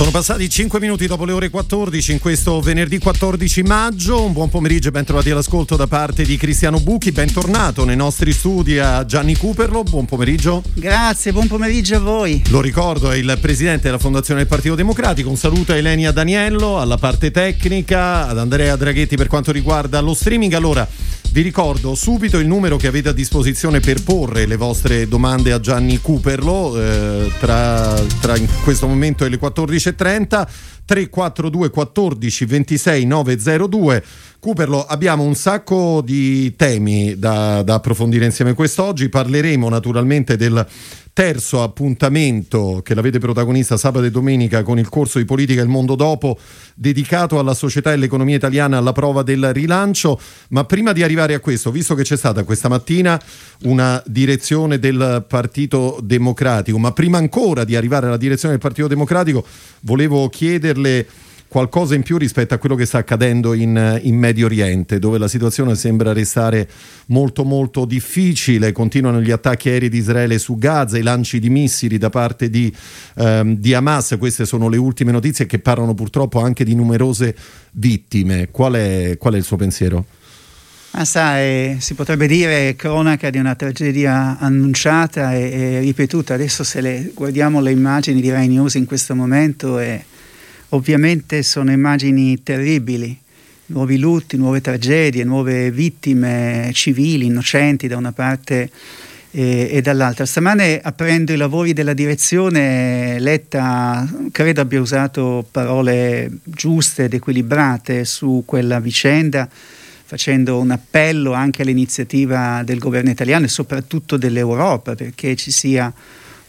Sono passati 5 minuti dopo le ore 14 in questo venerdì 14 maggio. Un buon pomeriggio e ben trovati all'ascolto da parte di Cristiano Buchi. Bentornato nei nostri studi a Gianni Cooperlo. Buon pomeriggio. Grazie, buon pomeriggio a voi. Lo ricordo, è il presidente della Fondazione del Partito Democratico. Un saluto a Elenia Daniello, alla parte tecnica, ad Andrea Draghetti per quanto riguarda lo streaming. Allora, vi ricordo subito il numero che avete a disposizione per porre le vostre domande a Gianni Cooperlo eh, tra, tra questo momento e le 14.30 342 14 26 902 Cooperlo, abbiamo un sacco di temi da, da approfondire insieme quest'oggi. Parleremo naturalmente del terzo appuntamento che la vede protagonista sabato e domenica con il corso di politica Il mondo dopo dedicato alla società e all'economia italiana alla prova del rilancio ma prima di arrivare a questo visto che c'è stata questa mattina una direzione del Partito Democratico ma prima ancora di arrivare alla direzione del Partito Democratico volevo chiederle qualcosa in più rispetto a quello che sta accadendo in, in, Medio Oriente, dove la situazione sembra restare molto molto difficile, continuano gli attacchi aerei di Israele su Gaza, i lanci di missili da parte di, ehm, di Hamas, queste sono le ultime notizie che parlano purtroppo anche di numerose vittime. Qual è, qual è il suo pensiero? Ma sai, si potrebbe dire cronaca di una tragedia annunciata e, e ripetuta. Adesso se le, guardiamo le immagini di Rai News in questo momento è Ovviamente sono immagini terribili, nuovi lutti, nuove tragedie, nuove vittime civili, innocenti da una parte e, e dall'altra. Stamane aprendo i lavori della direzione, Letta credo abbia usato parole giuste ed equilibrate su quella vicenda facendo un appello anche all'iniziativa del governo italiano e soprattutto dell'Europa perché ci sia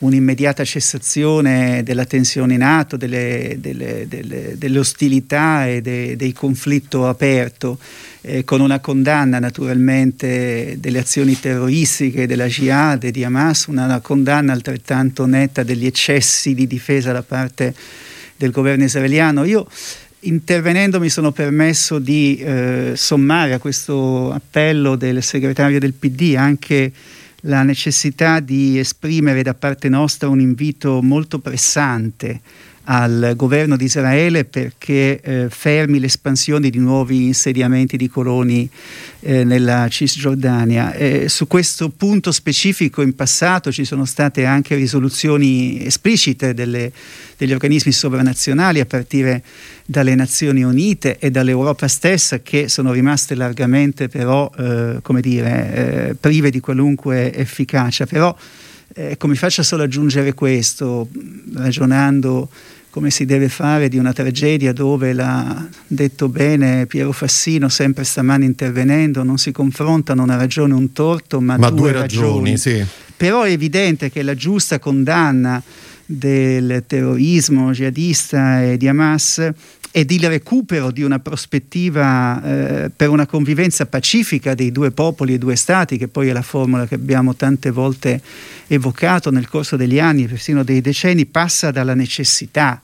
un'immediata cessazione della tensione in atto, delle, delle, delle, delle ostilità e de, dei conflitti aperto, eh, con una condanna naturalmente delle azioni terroristiche della Jihad e di Hamas, una, una condanna altrettanto netta degli eccessi di difesa da parte del governo israeliano. Io intervenendo mi sono permesso di eh, sommare a questo appello del segretario del PD anche la necessità di esprimere da parte nostra un invito molto pressante al governo di Israele perché eh, fermi l'espansione di nuovi insediamenti di coloni eh, nella Cisgiordania. Eh, su questo punto specifico in passato ci sono state anche risoluzioni esplicite delle, degli organismi sovranazionali a partire dalle Nazioni Unite e dall'Europa stessa che sono rimaste largamente però eh, come dire, eh, prive di qualunque efficacia. Però ecco, mi faccia solo aggiungere questo, ragionando come si deve fare di una tragedia dove l'ha detto bene Piero Fassino sempre stamani intervenendo, non si confrontano una ragione e un torto, ma, ma due, due ragioni. ragioni sì. Però è evidente che la giusta condanna del terrorismo jihadista e di Hamas e di recupero di una prospettiva eh, per una convivenza pacifica dei due popoli e due stati, che poi è la formula che abbiamo tante volte evocato nel corso degli anni, persino dei decenni, passa dalla necessità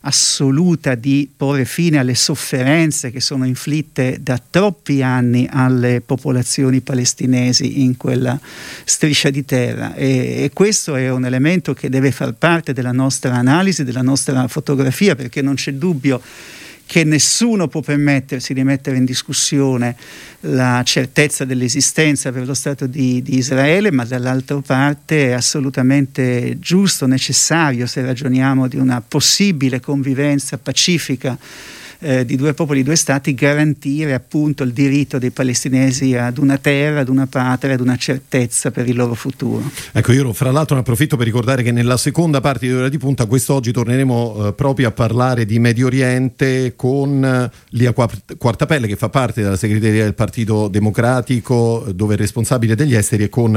assoluta di porre fine alle sofferenze che sono inflitte da troppi anni alle popolazioni palestinesi in quella striscia di terra. E, e, questo è un elemento che deve far parte della nostra analisi, della nostra fotografia perché non c'è dubbio che nessuno può permettersi di mettere in discussione la certezza dell'esistenza per lo Stato di, di, Israele, ma dall'altra parte è assolutamente giusto, necessario, se ragioniamo di una possibile convivenza pacifica eh, di due popoli, due stati, garantire appunto il diritto dei palestinesi ad una terra, ad una patria, ad una certezza per il loro futuro. Ecco, io fra l'altro ne approfitto per ricordare che nella seconda parte di Ora di Punta quest'oggi torneremo eh, proprio a parlare di Medio Oriente con eh, Lia Quartapelle che fa parte della segreteria del Partito Democratico dove è responsabile degli esteri e con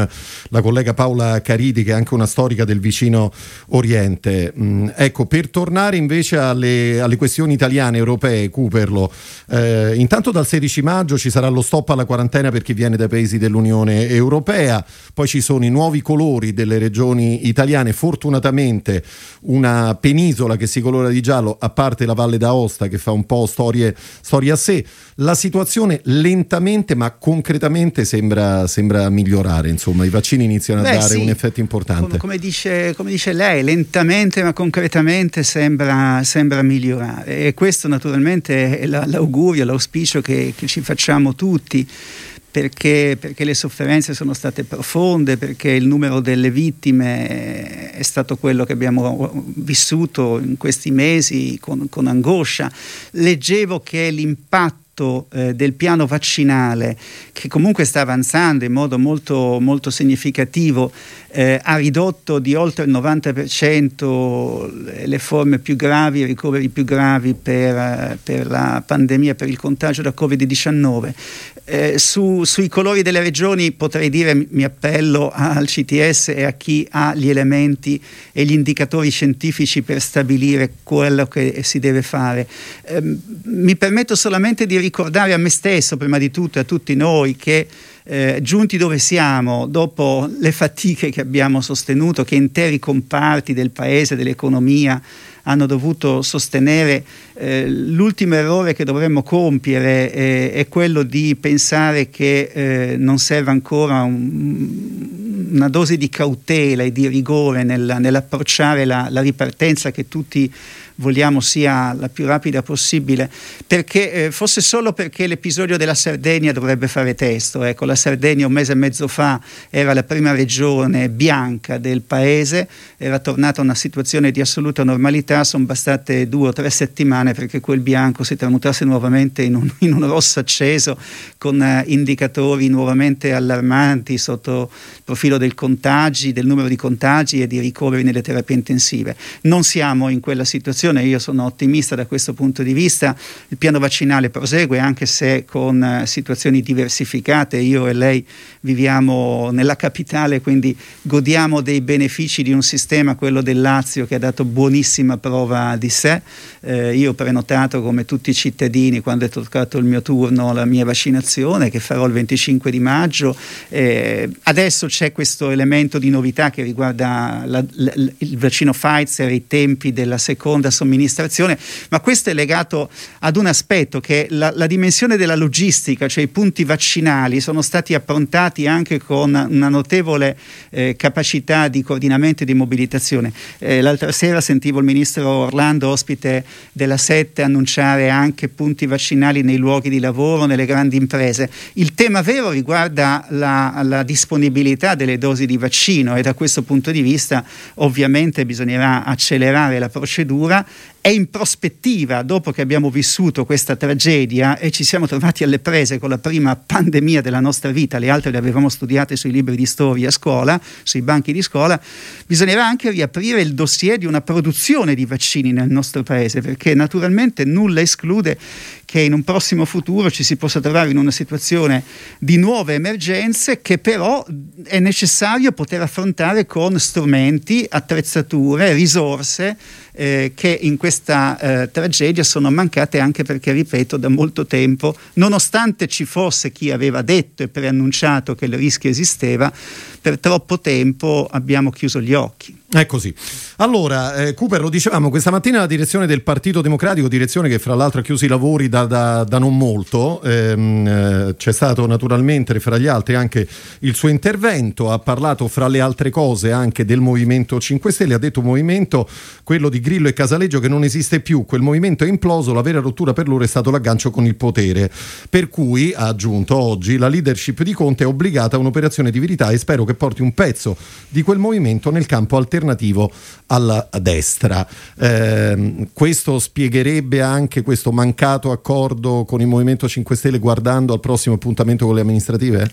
la collega Paola Caridi che è anche una storica del vicino Oriente. Mm, ecco, per tornare invece alle, alle questioni italiane, europee, europee, Cooperlo. Eh, intanto dal 16 maggio ci sarà lo stop alla quarantena per chi viene dai paesi dell'Unione Europea, poi ci sono i nuovi colori delle regioni italiane, fortunatamente una penisola che si colora di giallo, a parte la Valle d'Aosta che fa un po' storie, storie a sé. La situazione lentamente ma concretamente sembra, sembra migliorare, insomma i vaccini iniziano Beh, a dare sì. un effetto importante. Come, come, dice, come, dice, lei, lentamente ma concretamente sembra, sembra migliorare e questo naturalmente è l'augurio, l'auspicio che, che ci facciamo tutti perché, perché, le sofferenze sono state profonde, perché il numero delle vittime è stato quello che abbiamo vissuto in questi mesi con, con angoscia. Leggevo che l'impatto eh, del piano vaccinale, che comunque sta avanzando in modo molto, molto significativo, eh, ha ridotto di oltre il 90% le forme più gravi, i ricoveri più gravi per, per la pandemia, per il contagio da Covid-19. Eh, su, sui colori delle regioni potrei dire mi appello al CTS e a chi ha gli elementi e gli indicatori scientifici per stabilire quello che si deve fare. Eh, mi permetto solamente di ricordare a me stesso, prima di tutto, e a tutti noi, che eh, giunti dove siamo, dopo le fatiche che abbiamo sostenuto, che interi comparti del paese, dell'economia, hanno dovuto sostenere. Eh, l'ultimo errore che dovremmo compiere eh, è quello di pensare che eh, non serve ancora un, una dose di cautela e di rigore nel, nell'approcciare la, la ripartenza che tutti vogliamo sia la più rapida possibile, perché eh, fosse solo perché l'episodio della Sardegna dovrebbe fare testo. Ecco, la Sardegna un mese e mezzo fa era la prima regione bianca del paese, era tornata a una situazione di assoluta normalità, sono bastate due o tre settimane perché quel bianco si tramutasse nuovamente in un, in un rosso acceso con eh, indicatori nuovamente allarmanti sotto il profilo del contagi, del numero di contagi e di ricoveri nelle terapie intensive. Non siamo in quella situazione vaccinazione, io sono ottimista da questo punto di vista, il piano vaccinale prosegue anche se con uh, situazioni diversificate, io e lei viviamo nella capitale, quindi godiamo dei benefici di un sistema, quello del Lazio, che ha dato buonissima prova di sé. Eh, io ho prenotato come tutti i cittadini quando è toccato il mio turno la mia vaccinazione che farò il 25 di maggio. Eh, adesso c'è questo elemento di novità che riguarda la, la, il vaccino Pfizer, i tempi della seconda somministrazione, ma questo è legato ad un aspetto che la, la dimensione della logistica, cioè i punti vaccinali, sono stati approntati anche con una notevole eh, capacità di coordinamento e di mobilitazione. Eh, l'altra sera sentivo il ministro Orlando, ospite della Sette, annunciare anche punti vaccinali nei luoghi di lavoro, nelle grandi imprese. Il tema vero riguarda la, la disponibilità delle dosi di vaccino e da questo punto di vista ovviamente bisognerà accelerare la procedura. È in prospettiva, dopo che abbiamo vissuto questa tragedia e ci siamo trovati alle prese con la prima pandemia della nostra vita, le altre le avevamo studiate sui libri di storia a scuola, sui banchi di scuola, bisognerà anche riaprire il dossier di una produzione di vaccini nel nostro paese, perché naturalmente nulla esclude che in un prossimo futuro ci si possa trovare in una situazione di nuove emergenze che però è necessario poter affrontare con strumenti, attrezzature, risorse eh, che in questa eh, tragedia sono mancate anche perché, ripeto, da molto tempo, nonostante ci fosse chi aveva detto e preannunciato che il rischio esisteva, per troppo tempo abbiamo chiuso gli occhi. È così. Allora, eh, Cooper, lo dicevamo, questa mattina la direzione del Partito Democratico, direzione che fra l'altro ha chiuso i lavori da, da, da non molto, ehm, eh, c'è stato naturalmente fra gli altri anche il suo intervento, ha parlato fra le altre cose anche del Movimento 5 Stelle, ha detto un movimento, quello di Grillo e Casaleggio, che non esiste più, quel movimento è imploso, la vera rottura per loro è stato l'aggancio con il potere, per cui, ha aggiunto oggi, la leadership di Conte è obbligata a un'operazione di verità e spero che porti un pezzo di quel movimento nel campo alternativo alla destra. Eh, questo spiegherebbe anche questo mancato accordo con il Movimento 5 Stelle guardando al prossimo appuntamento con le amministrative?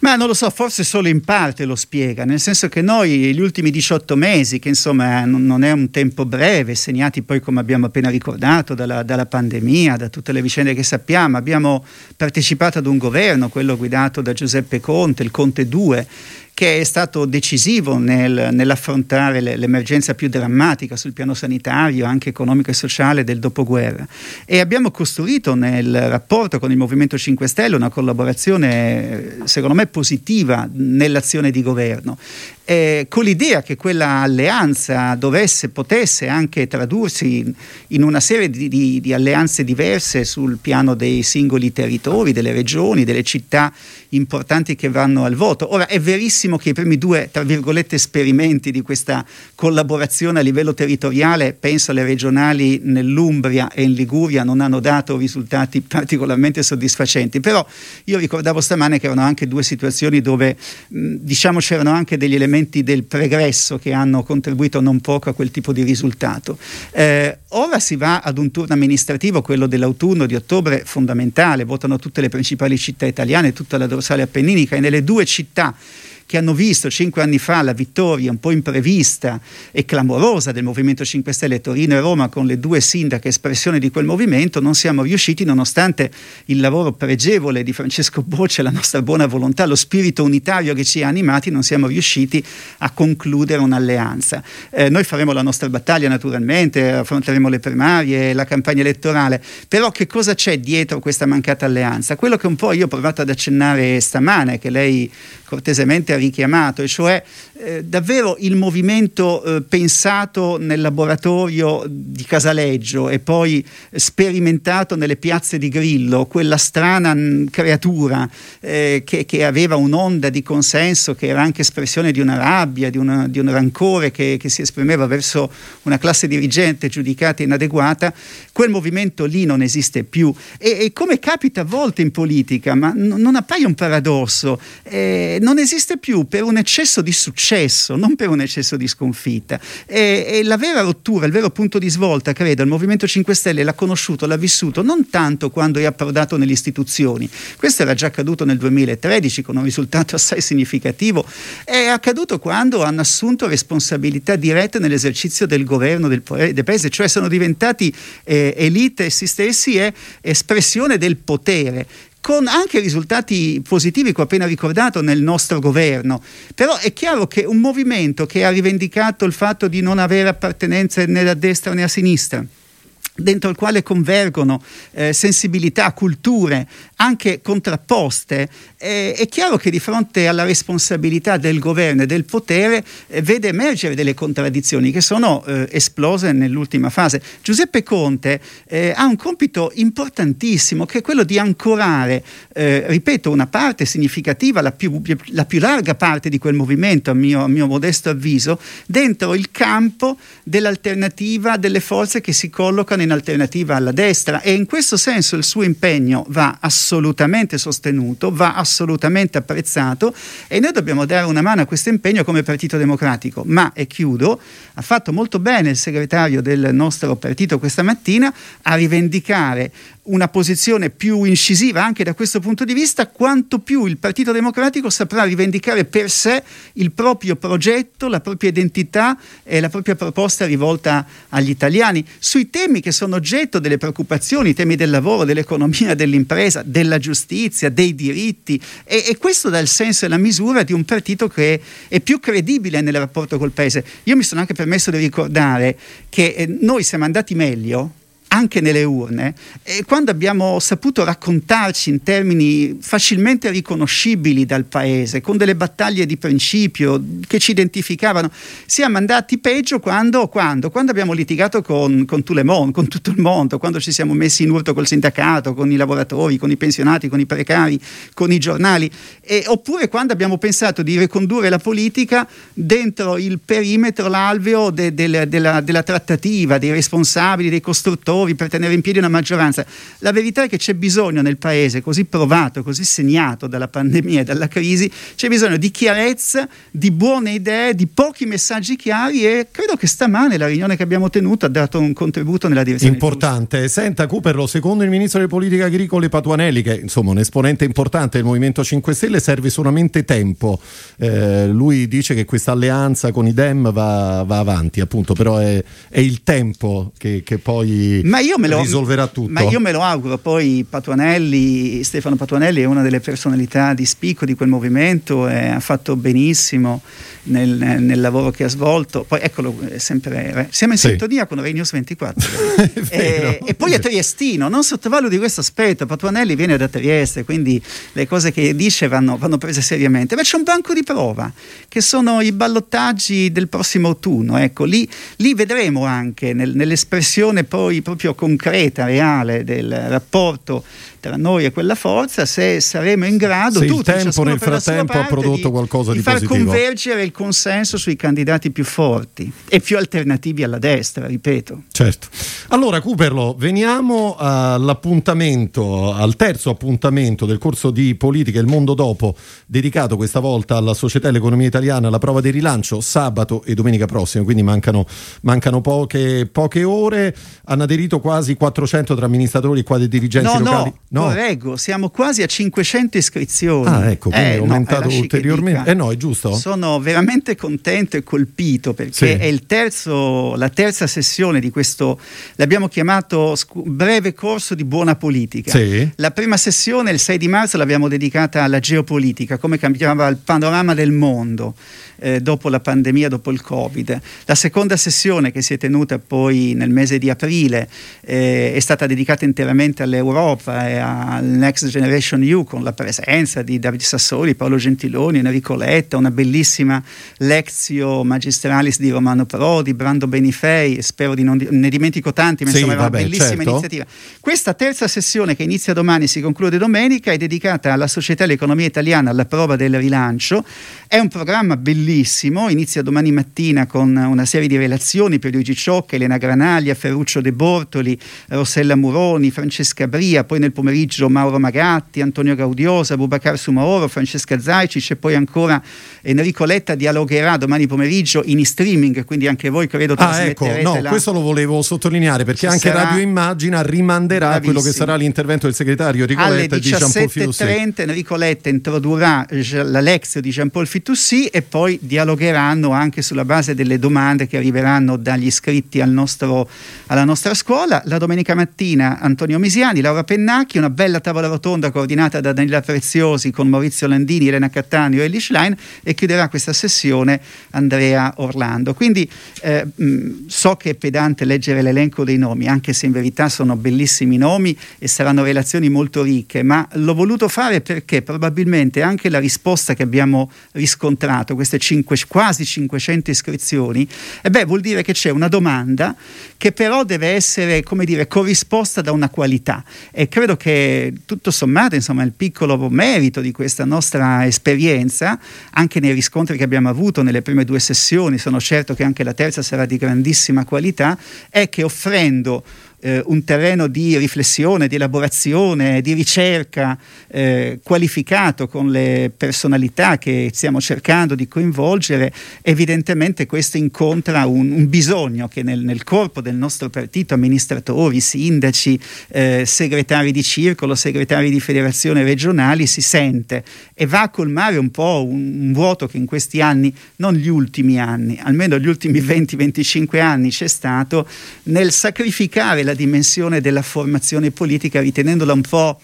Ma non lo so, forse solo in parte lo spiega, nel senso che noi gli ultimi 18 mesi, che insomma non è un tempo breve, segnati poi come abbiamo appena ricordato dalla, dalla pandemia, da tutte le vicende che sappiamo, abbiamo partecipato ad un governo, quello guidato da Giuseppe Conte, il Conte 2, che è stato decisivo nel, nell'affrontare l'emergenza più drammatica sul piano sanitario, anche economico e sociale del dopoguerra. E abbiamo costruito nel rapporto con il Movimento 5 Stelle una collaborazione, secondo me, positiva nell'azione di governo eh, con l'idea che quella alleanza dovesse, potesse anche tradursi in una serie di, di, di, alleanze diverse sul piano dei singoli territori, delle regioni, delle città importanti che vanno al voto. Ora è verissimo che i primi due, tra virgolette, esperimenti di questa collaborazione a livello territoriale, penso alle regionali nell'Umbria e in Liguria, non hanno dato risultati particolarmente soddisfacenti, però io ricordavo stamane che erano anche due situazioni dove mh, diciamo c'erano anche degli elementi elementi del pregresso che hanno contribuito non poco a quel tipo di risultato. Eh, ora si va ad un turno amministrativo, quello dell'autunno di ottobre, fondamentale, votano tutte le principali città italiane, tutta la dorsale appenninica e nelle due città che hanno visto cinque anni fa la vittoria un po' imprevista e clamorosa del Movimento 5 Stelle Torino e Roma con le due sindache espressione di quel movimento, non siamo riusciti, nonostante il lavoro pregevole di Francesco Boccia, la nostra buona volontà, lo spirito unitario che ci ha animati, non siamo riusciti a concludere un'alleanza. Eh, noi faremo la nostra battaglia naturalmente, affronteremo le primarie, la campagna elettorale, però che cosa c'è dietro questa mancata alleanza? Quello che un po' io ho provato ad accennare stamane, che lei cortesemente ha richiamato, e cioè eh, davvero il movimento eh, pensato nel laboratorio di Casaleggio e poi sperimentato nelle piazze di Grillo, quella strana mh, creatura eh, che, che, aveva un'onda di consenso, che era anche espressione di una rabbia, di, una, di un rancore che, che, si esprimeva verso una classe dirigente giudicata inadeguata, quel movimento lì non esiste più. E, e come capita a volte in politica, ma n- non appaia un paradosso, eh, non esiste più per un eccesso di successo, non per un eccesso di sconfitta. E, e, la vera rottura, il vero punto di svolta, credo, il Movimento 5 Stelle l'ha conosciuto, l'ha vissuto non tanto quando è approdato nelle istituzioni, questo era già accaduto nel 2013 con un risultato assai significativo, è accaduto quando hanno assunto responsabilità dirette nell'esercizio del governo del, del paese, cioè sono diventati eh, elite essi stessi e espressione del potere con anche risultati positivi che ho appena ricordato nel nostro governo. Però è chiaro che un movimento che ha rivendicato il fatto di non avere appartenenze né a destra né a sinistra, dentro il quale convergono eh, sensibilità, culture anche contrapposte, eh, è chiaro che di fronte alla responsabilità del governo e del potere eh, vede emergere delle contraddizioni che sono eh, esplose nell'ultima fase. Giuseppe Conte eh, ha un compito importantissimo che è quello di ancorare, eh, ripeto, una parte significativa, la più, la più, larga parte di quel movimento, a mio, a mio modesto avviso, dentro il campo dell'alternativa delle forze che si collocano in alternativa alla destra e in questo senso il suo impegno va assolutamente sostenuto, va assolutamente apprezzato e noi dobbiamo dare una mano a questo impegno come Partito Democratico. Ma, e chiudo, ha fatto molto bene il segretario del nostro partito questa mattina a rivendicare una posizione più incisiva anche da questo punto di vista, quanto più il Partito Democratico saprà rivendicare per sé il proprio progetto, la propria identità e la propria proposta rivolta agli italiani sui temi che sono oggetto delle preoccupazioni, i temi del lavoro, dell'economia, dell'impresa, della giustizia, dei diritti e, e questo dà il senso e la misura di un partito che è più credibile nel rapporto col Paese. Io mi sono anche permesso di ricordare che eh, noi siamo andati meglio anche nelle urne, e quando abbiamo saputo raccontarci in termini facilmente riconoscibili dal paese, con delle battaglie di principio che ci identificavano, siamo andati peggio quando, quando, quando abbiamo litigato con, con Tulemon, con tutto il mondo, quando ci siamo messi in urto col sindacato, con i lavoratori, con i pensionati, con i precari, con i giornali, e, oppure quando abbiamo pensato di ricondurre la politica dentro il perimetro, l'alveo de, de, de, della, della trattativa, dei responsabili, dei costruttori, muovi per tenere in piedi una maggioranza. La verità è che c'è bisogno nel paese così provato, così segnato dalla pandemia e dalla crisi, c'è bisogno di chiarezza, di buone idee, di pochi messaggi chiari e credo che stamane la riunione che abbiamo tenuto ha dato un contributo nella direzione importante. Giusta. Senta Cooperlo, secondo il ministro delle politiche agricole Patuanelli, che è insomma un esponente importante del Movimento 5 Stelle, serve solamente tempo. Eh, lui dice che questa alleanza con i Dem va, va avanti, appunto, però è, è il tempo che, che poi lo, risolverà tutto. Ma io me lo auguro, poi Patuanelli, Stefano Patuanelli è una delle personalità di spicco di quel movimento e ha fatto benissimo nel, nel lavoro che ha svolto. Poi eccolo, sempre, siamo in sì. sintonia con Rai News 24. e, e, poi è triestino, non sottovaluti questo aspetto, Patuanelli viene da Trieste, quindi le cose che dice vanno, vanno prese seriamente. Ma c'è un banco di prova, che sono i ballottaggi del prossimo autunno, ecco, lì, lì vedremo anche nel, nell'espressione poi proprio concreta, reale del rapporto tra noi e quella forza se saremo in grado se tutti, il tempo nel frattempo ha prodotto di, qualcosa di, di far positivo. convergere il consenso sui candidati più forti e più alternativi alla destra, ripeto. Certo. Allora Cooperlo, veniamo all'appuntamento, al terzo appuntamento del corso di politica Il mondo dopo, dedicato questa volta alla società e all'economia italiana, alla prova di rilancio sabato e domenica prossima, quindi mancano, mancano poche, poche ore. Hanno aderito quasi 400 tra amministratori e quadri dirigenti no, locali. No. No. Correggo, siamo quasi a 500 iscrizioni. Ah, ecco, quindi eh, è aumentato no, ulteriormente. Eh no, è giusto? Sono veramente contento e colpito perché sì. è terzo, la terza sessione di questo, l'abbiamo chiamato breve corso di buona politica. Sì. La prima sessione, il 6 di marzo, l'abbiamo dedicata alla geopolitica, come cambiava il panorama del mondo eh, dopo la pandemia, dopo il Covid. La seconda sessione che si è tenuta poi nel mese di aprile eh, è stata dedicata interamente all'Europa e al Next Generation EU con la presenza di Davide Sassoli, Paolo Gentiloni, Enrico Letta, una bellissima Lezio Magistralis di Romano Prodi, Brando Benifei, spero di non di- ne dimentico tanti, ma sì, insomma è vabbè, una bellissima certo. iniziativa. Questa terza sessione che inizia domani e si conclude domenica è dedicata alla società e all'economia italiana alla prova del rilancio. È un programma bellissimo, inizia domani mattina con una serie di relazioni per Luigi Ciocca, Elena Granaglia, Ferruccio De Bortoli, Rossella Muroni, Francesca Bria, poi nel pomeriggio Mauro Magatti, Antonio Gaudiosa, Bubacar Sumaoro, Francesca Zaicic e poi ancora Enrico Letta dialogherà domani pomeriggio in streaming, quindi anche voi credo Ah, ecco, no, la... questo lo volevo sottolineare perché Ci anche sarà... Radio Immagina rimanderà Bravissimo. quello che sarà l'intervento del segretario Enrico Letta e di Jean-Paul Fitoussi. 17.30 Enrico Letta introdurrà la lezione di Jean-Paul Fitoussi e poi dialogheranno anche sulla base delle domande che arriveranno dagli iscritti al nostro, alla nostra scuola. La domenica mattina Antonio Misiani, Laura Pennacchi, una bella tavola rotonda coordinata da Daniela Preziosi con Maurizio Landini, Elena Cattaneo e Ellie Schlein e chiuderà questa sessione Andrea Orlando. Quindi eh, mh, so che è pedante leggere l'elenco dei nomi, anche se in verità sono bellissimi nomi e saranno relazioni molto ricche, ma l'ho voluto fare perché probabilmente anche la risposta che abbiamo riscontrato, queste cinque, quasi 500 iscrizioni, eh beh, vuol dire che c'è una domanda che però deve essere, come dire, corrisposta da una qualità. E credo che tutto sommato, insomma, il piccolo merito di questa nostra esperienza, anche nei riscontri che abbiamo avuto nelle prime due sessioni, sono certo che anche la terza sarà di grandissima qualità, è che offrendo eh, un terreno di riflessione, di elaborazione, di ricerca eh, qualificato con le personalità che stiamo cercando di coinvolgere, evidentemente questo incontra un, un bisogno che nel, nel, corpo del nostro partito, amministratori, sindaci, eh, segretari di circolo, segretari di federazione regionali, si sente e va a colmare un po' un, un vuoto che in questi anni, non gli ultimi anni, almeno gli ultimi 20-25 anni c'è stato nel sacrificare la dimensione della formazione politica ritenendola un po'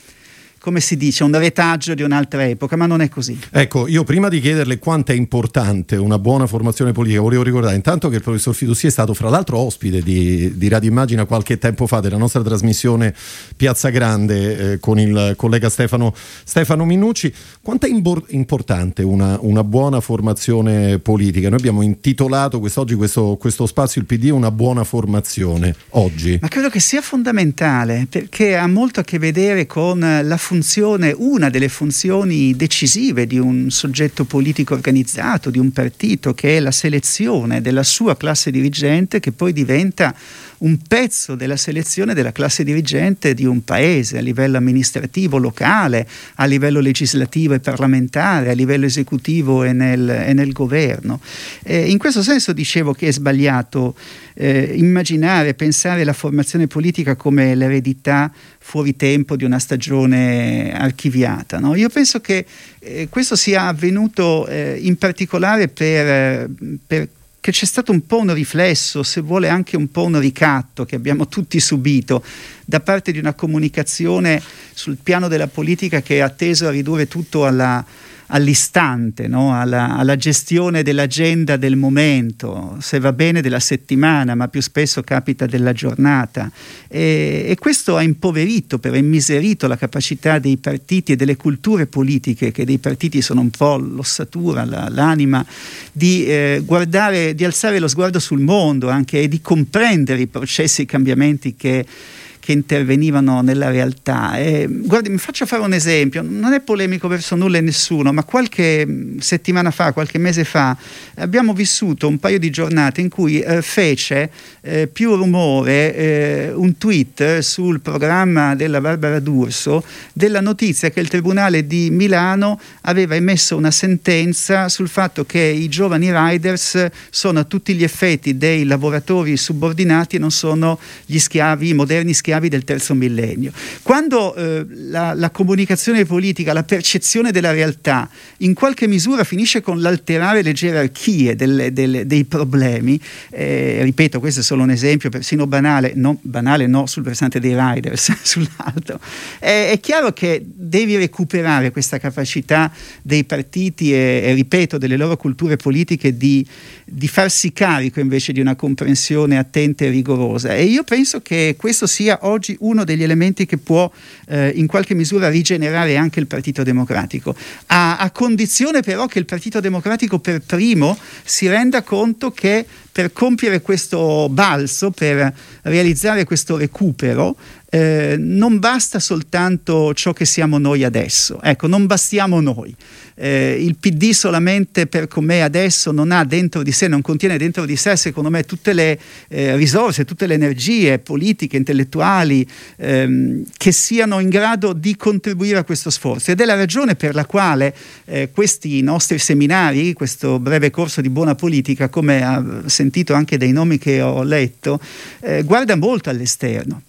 come si dice, un retaggio di un'altra epoca, ma non è così. Ecco, io prima di chiederle quanto è importante una buona formazione politica, volevo ricordare intanto che il professor Fidussi è stato fra l'altro ospite di, di Radio Immagina qualche tempo fa della nostra trasmissione Piazza Grande eh, con il collega Stefano, Stefano Minucci. Quanto è imbor- importante una, una, buona formazione politica? Noi abbiamo intitolato quest'oggi questo, questo spazio, il PD, una buona formazione, oggi. Ma credo che sia fondamentale perché ha molto a che vedere con la funzione funzione, una delle funzioni decisive di un soggetto politico organizzato, di un partito, che è la selezione della sua classe dirigente che poi diventa un pezzo della selezione della classe dirigente di un paese a livello amministrativo locale, a livello legislativo e parlamentare, a livello esecutivo e nel, e nel governo. Eh, in questo senso dicevo che è sbagliato eh, immaginare, pensare la formazione politica come l'eredità fuori tempo di una stagione archiviata. No? Io penso che eh, questo sia avvenuto eh, in particolare per, per che c'è stato un po' un riflesso, se vuole anche un po' un ricatto che abbiamo tutti subito da parte di una comunicazione sul piano della politica che ha teso a ridurre tutto alla all'istante, no? alla, alla, gestione dell'agenda del momento, se va bene della settimana, ma più spesso capita della giornata. E, e questo ha impoverito, però immiserito la capacità dei partiti e delle culture politiche, che dei partiti sono un po' l'ossatura, la, l'anima, di eh, guardare, di alzare lo sguardo sul mondo anche e di comprendere i processi i cambiamenti che che intervenivano nella realtà. E, guardi, mi faccio fare un esempio, non è polemico verso nulla e nessuno, ma qualche mm, settimana fa, qualche mese fa, abbiamo vissuto un paio di giornate in cui eh, fece eh, più rumore eh, un tweet sul programma della Barbara D'Urso della notizia che il Tribunale di Milano aveva emesso una sentenza sul fatto che i giovani riders sono a tutti gli effetti dei lavoratori subordinati e non sono gli schiavi, i moderni schiavi schiavi del terzo millennio. Quando eh, la, la, comunicazione politica, la percezione della realtà in qualche misura finisce con l'alterare le gerarchie delle, delle, dei problemi, eh, ripeto questo è solo un esempio persino banale, no, banale no sul versante dei riders, sull'altro, è, è, chiaro che devi recuperare questa capacità dei partiti e, e ripeto delle loro culture politiche di, di farsi carico invece di una comprensione attenta e rigorosa e io penso che questo sia oggi uno degli elementi che può eh, in qualche misura rigenerare anche il Partito Democratico, a, a condizione però che il Partito Democratico per primo si renda conto che per compiere questo balzo, per realizzare questo recupero, eh, non basta soltanto ciò che siamo noi adesso, ecco, non bastiamo noi. Eh, il PD solamente per com'è adesso non ha dentro di sé, non contiene dentro di sé secondo me tutte le eh, risorse, tutte le energie politiche, intellettuali ehm, che siano in grado di contribuire a questo sforzo. Ed è la ragione per la quale eh, questi nostri seminari, questo breve corso di buona politica, come ha sentito anche dai nomi che ho letto, eh, guarda molto all'esterno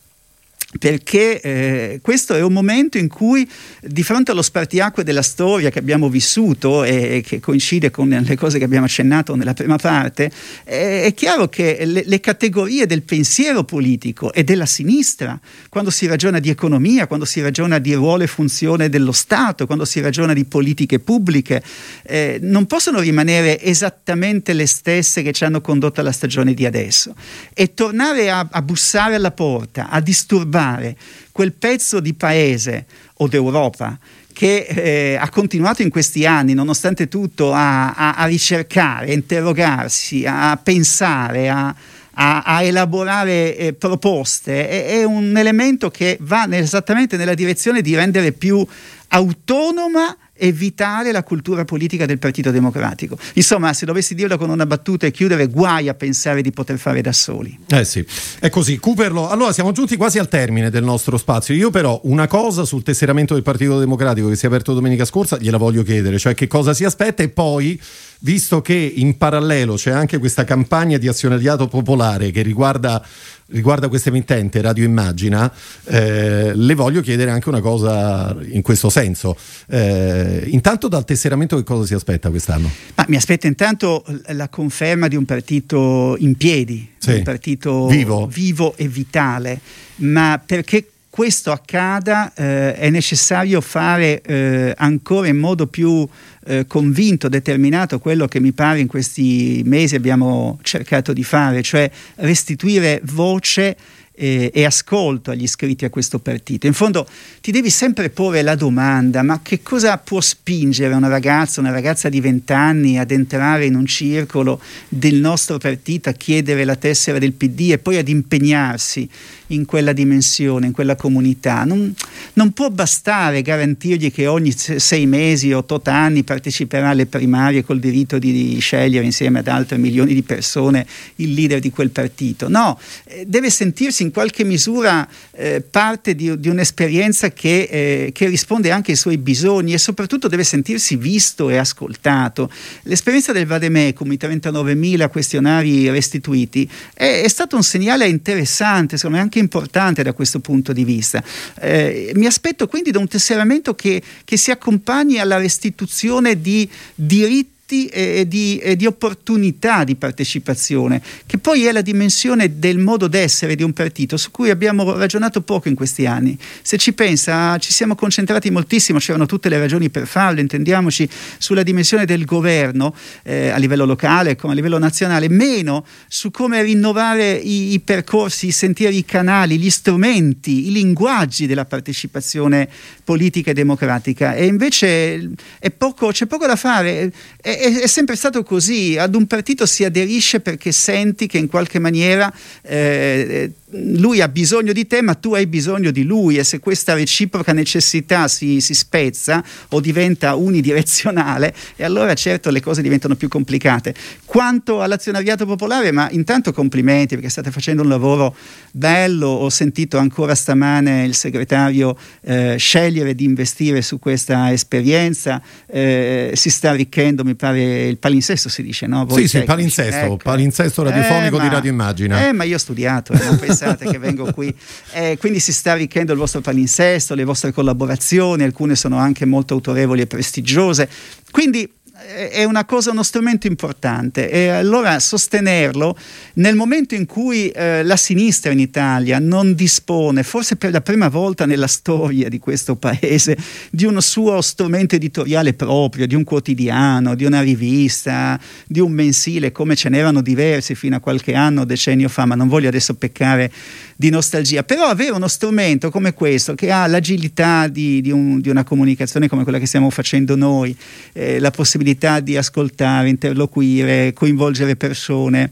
perché eh, questo è un momento in cui di fronte allo spartiacque della storia che abbiamo vissuto e, e che coincide con le cose che abbiamo accennato nella prima parte, eh, è chiaro che le, le, categorie del pensiero politico e della sinistra, quando si ragiona di economia, quando si ragiona di ruolo e funzione dello Stato, quando si ragiona di politiche pubbliche, eh, non possono rimanere esattamente le stesse che ci hanno condotto alla stagione di adesso. E tornare a, a bussare alla porta, a disturbare salvare quel pezzo di paese o d'Europa che eh, ha continuato in questi anni, nonostante tutto, a, a, a ricercare, a interrogarsi, a, pensare, a, a, elaborare eh, proposte, è, è, un elemento che va esattamente nella direzione di rendere più autonoma evitare la cultura politica del Partito Democratico. Insomma, se dovessi dirlo con una battuta e chiudere, guai a pensare di poter fare da soli. Eh sì, è così. Cooperlo, allora siamo giunti quasi al termine del nostro spazio. Io però una cosa sul tesseramento del Partito Democratico che si è aperto domenica scorsa gliela voglio chiedere, cioè che cosa si aspetta e poi visto che in parallelo c'è anche questa campagna di azionariato popolare che riguarda riguarda questa emittente Radio Immagina, eh, le voglio chiedere anche una cosa in questo senso. Eh, intanto dal tesseramento che cosa si aspetta quest'anno? Ma mi aspetta intanto la conferma di un partito in piedi, sì. un partito vivo. vivo e vitale, ma perché questo accada eh, è necessario fare eh, ancora in modo più eh, convinto, determinato quello che mi pare in questi mesi abbiamo cercato di fare, cioè restituire voce e, e, ascolto agli iscritti a questo partito. In fondo ti devi sempre porre la domanda, ma che cosa può spingere una ragazza, una ragazza di 20 anni ad entrare in un circolo del nostro partito, a chiedere la tessera del PD e poi ad impegnarsi in quella dimensione, in quella comunità? Non, non può bastare garantirgli che ogni sei mesi o tot anni parteciperà alle primarie col diritto di, di scegliere insieme ad altre milioni di persone il leader di quel partito. No, eh, deve sentirsi in qualche misura eh, parte di, di un'esperienza che, eh, che, risponde anche ai suoi bisogni e soprattutto deve sentirsi visto e ascoltato. L'esperienza del Vademecum, i 39.000 questionari restituiti, è, è, stato un segnale interessante, secondo me anche importante da questo punto di vista. Eh, mi aspetto quindi da un tesseramento che, che si accompagni alla restituzione di diritti diritti e di, e di, opportunità di partecipazione, che poi è la dimensione del modo d'essere di un partito su cui abbiamo ragionato poco in questi anni. Se ci pensa, ci siamo concentrati moltissimo, c'erano tutte le ragioni per farlo, intendiamoci, sulla dimensione del governo eh, a livello locale come a livello nazionale, meno su come rinnovare i, i percorsi, i sentieri, i canali, gli strumenti, i linguaggi della partecipazione politica e democratica. E invece poco, c'è poco da fare, è, è, è, sempre stato così, ad un partito si aderisce perché senti che in qualche maniera eh, lui ha bisogno di te ma tu hai bisogno di lui. E se questa reciproca necessità si, si spezza o diventa unidirezionale e allora certo le cose diventano più complicate. Quanto all'azionariato popolare, ma intanto complimenti perché state facendo un lavoro bello, ho sentito ancora stamane il segretario eh, scegliere di investire su questa esperienza, eh, si sta arricchendo mi pare il palinsesto si dice, no? Voi sì, sì, palinsesto, ecco. palinsesto radiofonico eh, di Radio Immagina. Eh, ma io ho studiato, eh, non pensate che vengo qui. Eh, quindi si sta arricchendo il vostro palinsesto, le vostre collaborazioni, alcune sono anche molto autorevoli e prestigiose. Quindi è una cosa, uno strumento importante. E allora sostenerlo nel momento in cui eh, la sinistra in Italia non dispone, forse per la prima volta nella storia di questo paese, di uno suo strumento editoriale proprio, di un quotidiano, di una rivista, di un mensile, come ce n'erano diversi fino a qualche anno, decennio fa, ma non voglio adesso peccare di nostalgia, però avere uno strumento come questo che ha l'agilità di, di, un, di una comunicazione come quella che stiamo facendo noi, eh, la possibilità di ascoltare, interloquire, coinvolgere persone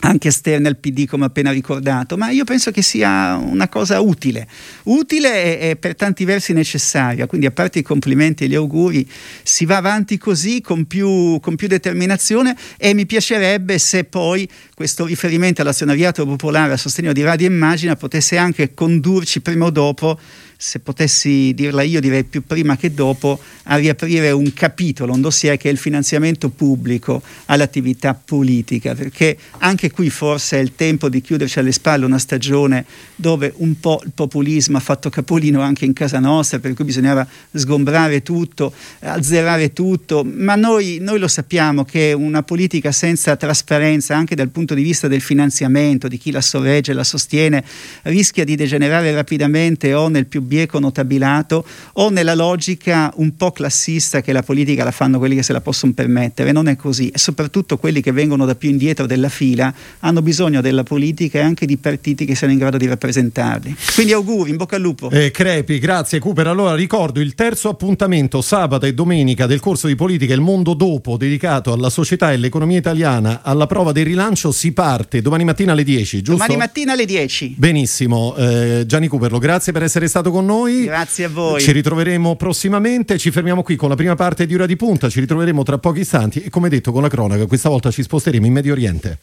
anche esterne al PD come appena ricordato, ma io penso che sia una cosa utile, utile e, e, per tanti versi necessaria, quindi a parte i complimenti e gli auguri si va avanti così con più, con più determinazione e mi piacerebbe se poi questo riferimento all'azionariato popolare a sostegno di Radio Immagina potesse anche condurci prima o dopo se potessi dirla io direi più prima che dopo, a riaprire un capitolo, un dossier che è il finanziamento pubblico all'attività politica, perché anche qui forse è il tempo di chiuderci alle spalle una stagione dove un po' il populismo ha fatto capolino anche in casa nostra, per cui bisognava sgombrare tutto, azzerare tutto, ma noi, noi lo sappiamo che una politica senza trasparenza anche dal punto di vista del finanziamento, di chi la sorregge, la sostiene, rischia di degenerare rapidamente o nel più bieco notabilato o nella logica un po' classista che la politica la fanno quelli che se la possono permettere. Non è così e soprattutto quelli che vengono da più indietro della fila hanno bisogno della politica e anche di partiti che siano in grado di rappresentarli. Quindi auguri, in bocca al lupo. Eh, Crepi, grazie Cooper. Allora ricordo il terzo appuntamento sabato e domenica del corso di politica Il mondo dopo dedicato alla società e all'economia italiana alla prova del rilancio si parte domani mattina alle 10, giusto? Domani mattina alle 10. Benissimo. Eh, Gianni Cooperlo, grazie per essere stato con con noi. Grazie a voi. Ci ritroveremo prossimamente. Ci fermiamo qui con la prima parte di Ora di Punta. Ci ritroveremo tra pochi istanti e, come detto, con la cronaca. Questa volta ci sposteremo in Medio Oriente.